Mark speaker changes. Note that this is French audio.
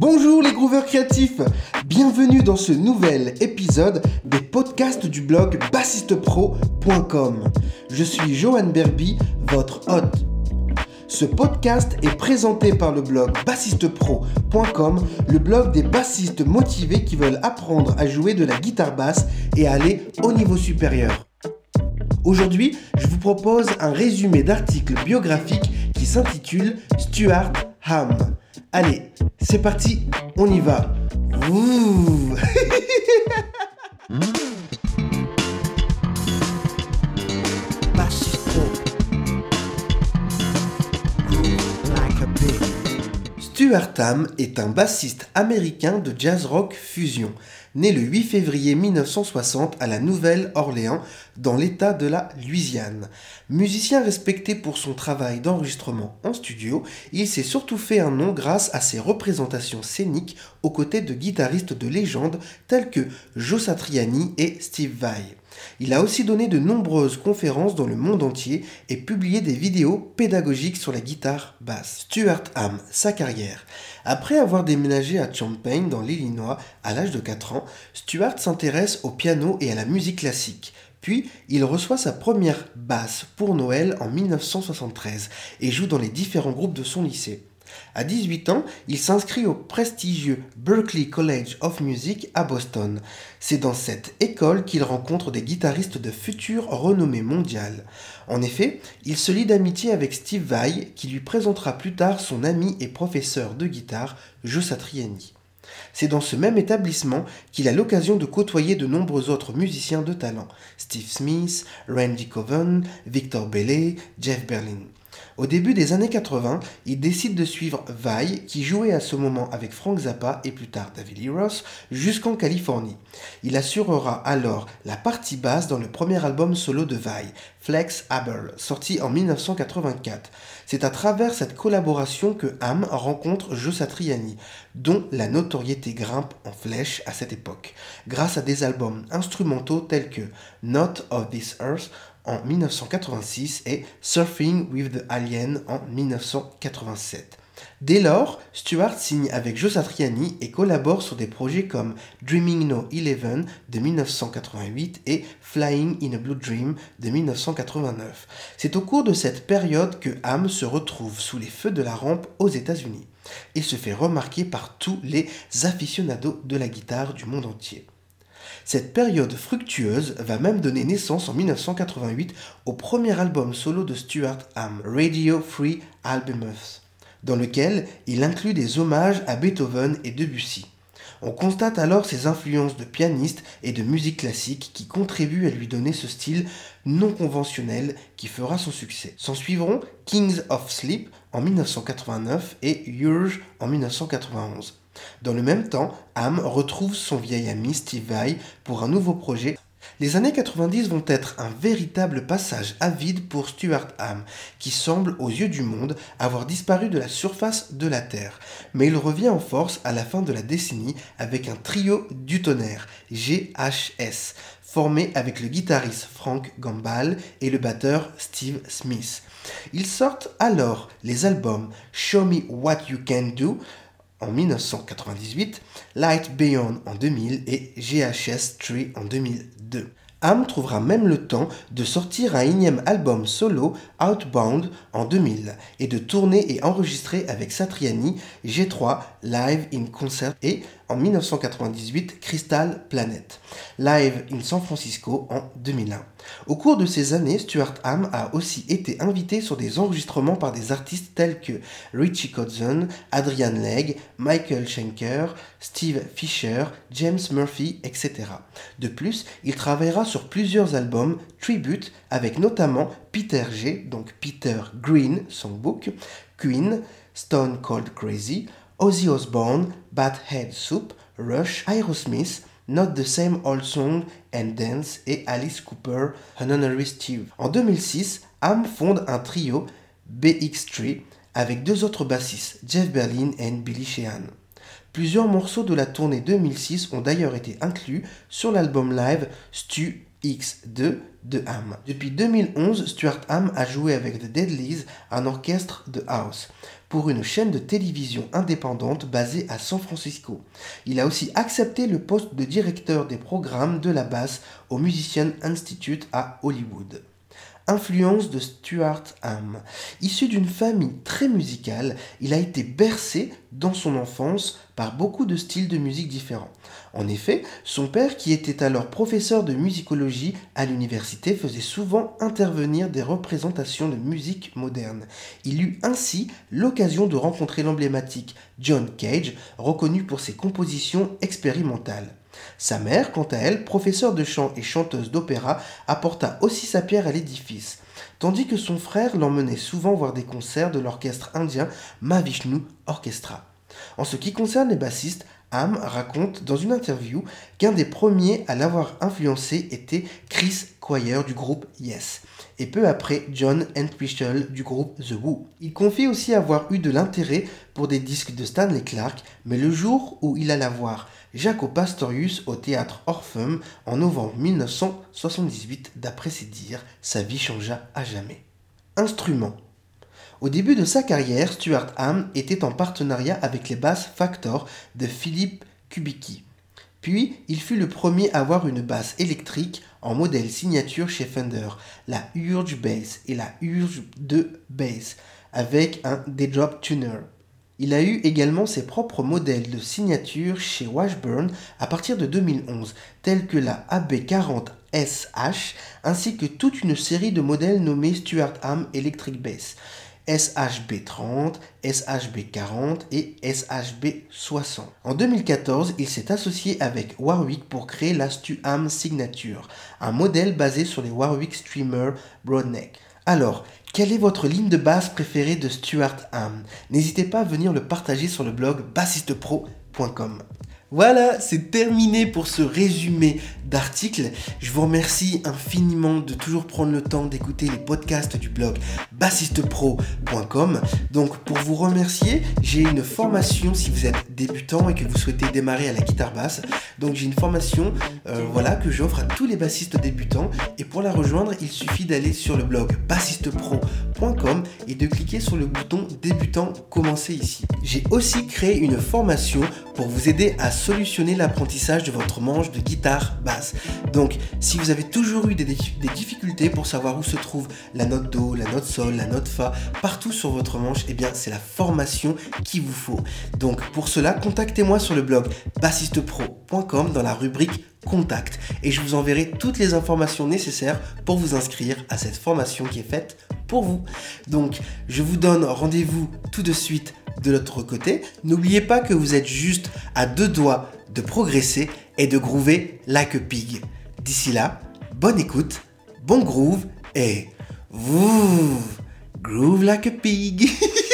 Speaker 1: Bonjour les grooveurs créatifs, bienvenue dans ce nouvel épisode des podcasts du blog bassistepro.com. Je suis Johan Berby, votre hôte. Ce podcast est présenté par le blog bassistepro.com, le blog des bassistes motivés qui veulent apprendre à jouer de la guitare basse et aller au niveau supérieur. Aujourd'hui, je vous propose un résumé d'articles biographiques qui s'intitule Stuart Ham. Allez, c'est parti, on y va. Stuart Ham est un bassiste américain de jazz rock fusion, né le 8 février 1960 à la Nouvelle-Orléans, dans l'État de la Louisiane. Musicien respecté pour son travail d'enregistrement en studio, il s'est surtout fait un nom grâce à ses représentations scéniques aux côtés de guitaristes de légende tels que Joe Satriani et Steve Vai. Il a aussi donné de nombreuses conférences dans le monde entier et publié des vidéos pédagogiques sur la guitare basse. Stuart Ham, sa carrière. Après avoir déménagé à Champaign dans l'Illinois à l'âge de 4 ans, Stuart s'intéresse au piano et à la musique classique. Puis, il reçoit sa première basse pour Noël en 1973 et joue dans les différents groupes de son lycée. À 18 ans, il s'inscrit au prestigieux Berklee College of Music à Boston. C'est dans cette école qu'il rencontre des guitaristes de future renommée mondiale. En effet, il se lie d'amitié avec Steve Vai, qui lui présentera plus tard son ami et professeur de guitare, Joe Satriani. C'est dans ce même établissement qu'il a l'occasion de côtoyer de nombreux autres musiciens de talent, Steve Smith, Randy Coven, Victor Bailey, Jeff Berlin. Au début des années 80, il décide de suivre Vai, qui jouait à ce moment avec Frank Zappa et plus tard David Lee Ross, jusqu'en Californie. Il assurera alors la partie basse dans le premier album solo de Vai, Flex Abel, sorti en 1984. C'est à travers cette collaboration que Ham rencontre Joe Satriani, dont la notoriété grimpe en flèche à cette époque, grâce à des albums instrumentaux tels que Not of This Earth en 1986 et Surfing with the Alien en 1987. Dès lors, Stewart signe avec Joe Satriani et collabore sur des projets comme Dreaming No Eleven de 1988 et Flying in a Blue Dream de 1989. C'est au cours de cette période que Ham se retrouve sous les feux de la rampe aux États-Unis et se fait remarquer par tous les aficionados de la guitare du monde entier. Cette période fructueuse va même donner naissance en 1988 au premier album solo de Stuart Ham, Radio Free Albemuth, dans lequel il inclut des hommages à Beethoven et Debussy. On constate alors ses influences de pianiste et de musique classique qui contribuent à lui donner ce style non conventionnel qui fera son succès. S'en suivront Kings of Sleep en 1989 et Urge en 1991. Dans le même temps, Ham retrouve son vieil ami Steve Vai pour un nouveau projet. Les années 90 vont être un véritable passage à vide pour Stuart Ham, qui semble, aux yeux du monde, avoir disparu de la surface de la Terre. Mais il revient en force à la fin de la décennie avec un trio du tonnerre, GHS, formé avec le guitariste Frank Gambale et le batteur Steve Smith. Ils sortent alors les albums Show Me What You Can Do, en 1998, Light Beyond en 2000 et GHS Tree en 2002. Ham trouvera même le temps de sortir un énième album solo, Outbound, en 2000, et de tourner et enregistrer avec Satriani G3 Live in Concert et en 1998 Crystal Planet, Live in San Francisco en 2001. Au cours de ces années, Stuart Ham a aussi été invité sur des enregistrements par des artistes tels que Richie Kotzen, Adrian Legg, Michael Schenker, Steve Fisher, James Murphy, etc. De plus, il travaillera sur plusieurs albums tribute avec notamment Peter G, donc Peter Green Songbook, Queen, Stone Cold Crazy, Ozzy Osbourne, Bad Head Soup, Rush, Aerosmith, Not the Same Old Song and Dance et Alice Cooper, An Honorary Steve. En 2006, Ham fonde un trio, BX3, avec deux autres bassistes, Jeff Berlin et Billy Sheehan. Plusieurs morceaux de la tournée 2006 ont d'ailleurs été inclus sur l'album live Stu X2 de Ham. Depuis 2011, Stuart Ham a joué avec The Deadlies, un orchestre de house. pour une chaîne de télévision indépendante basée à San Francisco. Il a aussi accepté le poste de directeur des programmes de la basse au Musician Institute à Hollywood. Influence de Stuart Ham. Issu d'une famille très musicale, il a été bercé dans son enfance par beaucoup de styles de musique différents. En effet, son père, qui était alors professeur de musicologie à l'université, faisait souvent intervenir des représentations de musique moderne. Il eut ainsi l'occasion de rencontrer l'emblématique John Cage, reconnu pour ses compositions expérimentales. Sa mère, quant à elle, professeure de chant et chanteuse d'opéra, apporta aussi sa pierre à l'édifice, tandis que son frère l'emmenait souvent voir des concerts de l'orchestre indien Mavishnu Orchestra. En ce qui concerne les bassistes, Ham raconte dans une interview qu'un des premiers à l'avoir influencé était Chris Quire du groupe Yes, et peu après John Entwistle du groupe The Who. Il confie aussi avoir eu de l'intérêt pour des disques de Stanley Clark, mais le jour où il alla voir Jaco Pastorius au théâtre Orpheum en novembre 1978, d'après ses dires, sa vie changea à jamais. Instrument au début de sa carrière, Stuart Ham était en partenariat avec les basses Factor de Philippe Kubicki. Puis, il fut le premier à avoir une basse électrique en modèle signature chez Fender, la Urge Bass et la Urge 2 Bass, avec un D-Drop Tuner. Il a eu également ses propres modèles de signature chez Washburn à partir de 2011, tels que la AB40SH, ainsi que toute une série de modèles nommés Stuart Ham Electric Bass. SHB30, SHB40 et SHB60. En 2014, il s'est associé avec Warwick pour créer la Stuham Signature, un modèle basé sur les Warwick Streamer Broadneck. Alors, quelle est votre ligne de base préférée de Stuart Ham? N'hésitez pas à venir le partager sur le blog bassistepro.com. Voilà, c'est terminé pour ce résumé d'articles. Je vous remercie infiniment de toujours prendre le temps d'écouter les podcasts du blog bassistepro.com. Donc pour vous remercier, j'ai une formation si vous êtes débutant et que vous souhaitez démarrer à la guitare basse. Donc j'ai une formation euh, voilà que j'offre à tous les bassistes débutants et pour la rejoindre, il suffit d'aller sur le blog bassistepro.com et de cliquer sur le bouton débutant commencer ici. J'ai aussi créé une formation pour vous aider à solutionner l'apprentissage de votre manche de guitare basse. Donc, si vous avez toujours eu des, difficultés pour savoir où se trouve la note Do, la note Sol, la note Fa, partout sur votre manche, eh bien, c'est la formation qu'il vous faut. Donc, pour cela, contactez-moi sur le blog bassistepro.com dans la rubrique Contact et je vous enverrai toutes les informations nécessaires pour vous inscrire à cette formation qui est faite vous. Donc, je vous donne rendez-vous tout de suite de l'autre côté. N'oubliez pas que vous êtes juste à deux doigts de progresser et de groover like a pig. D'ici là, bonne écoute, bon groove et vous groove like a pig.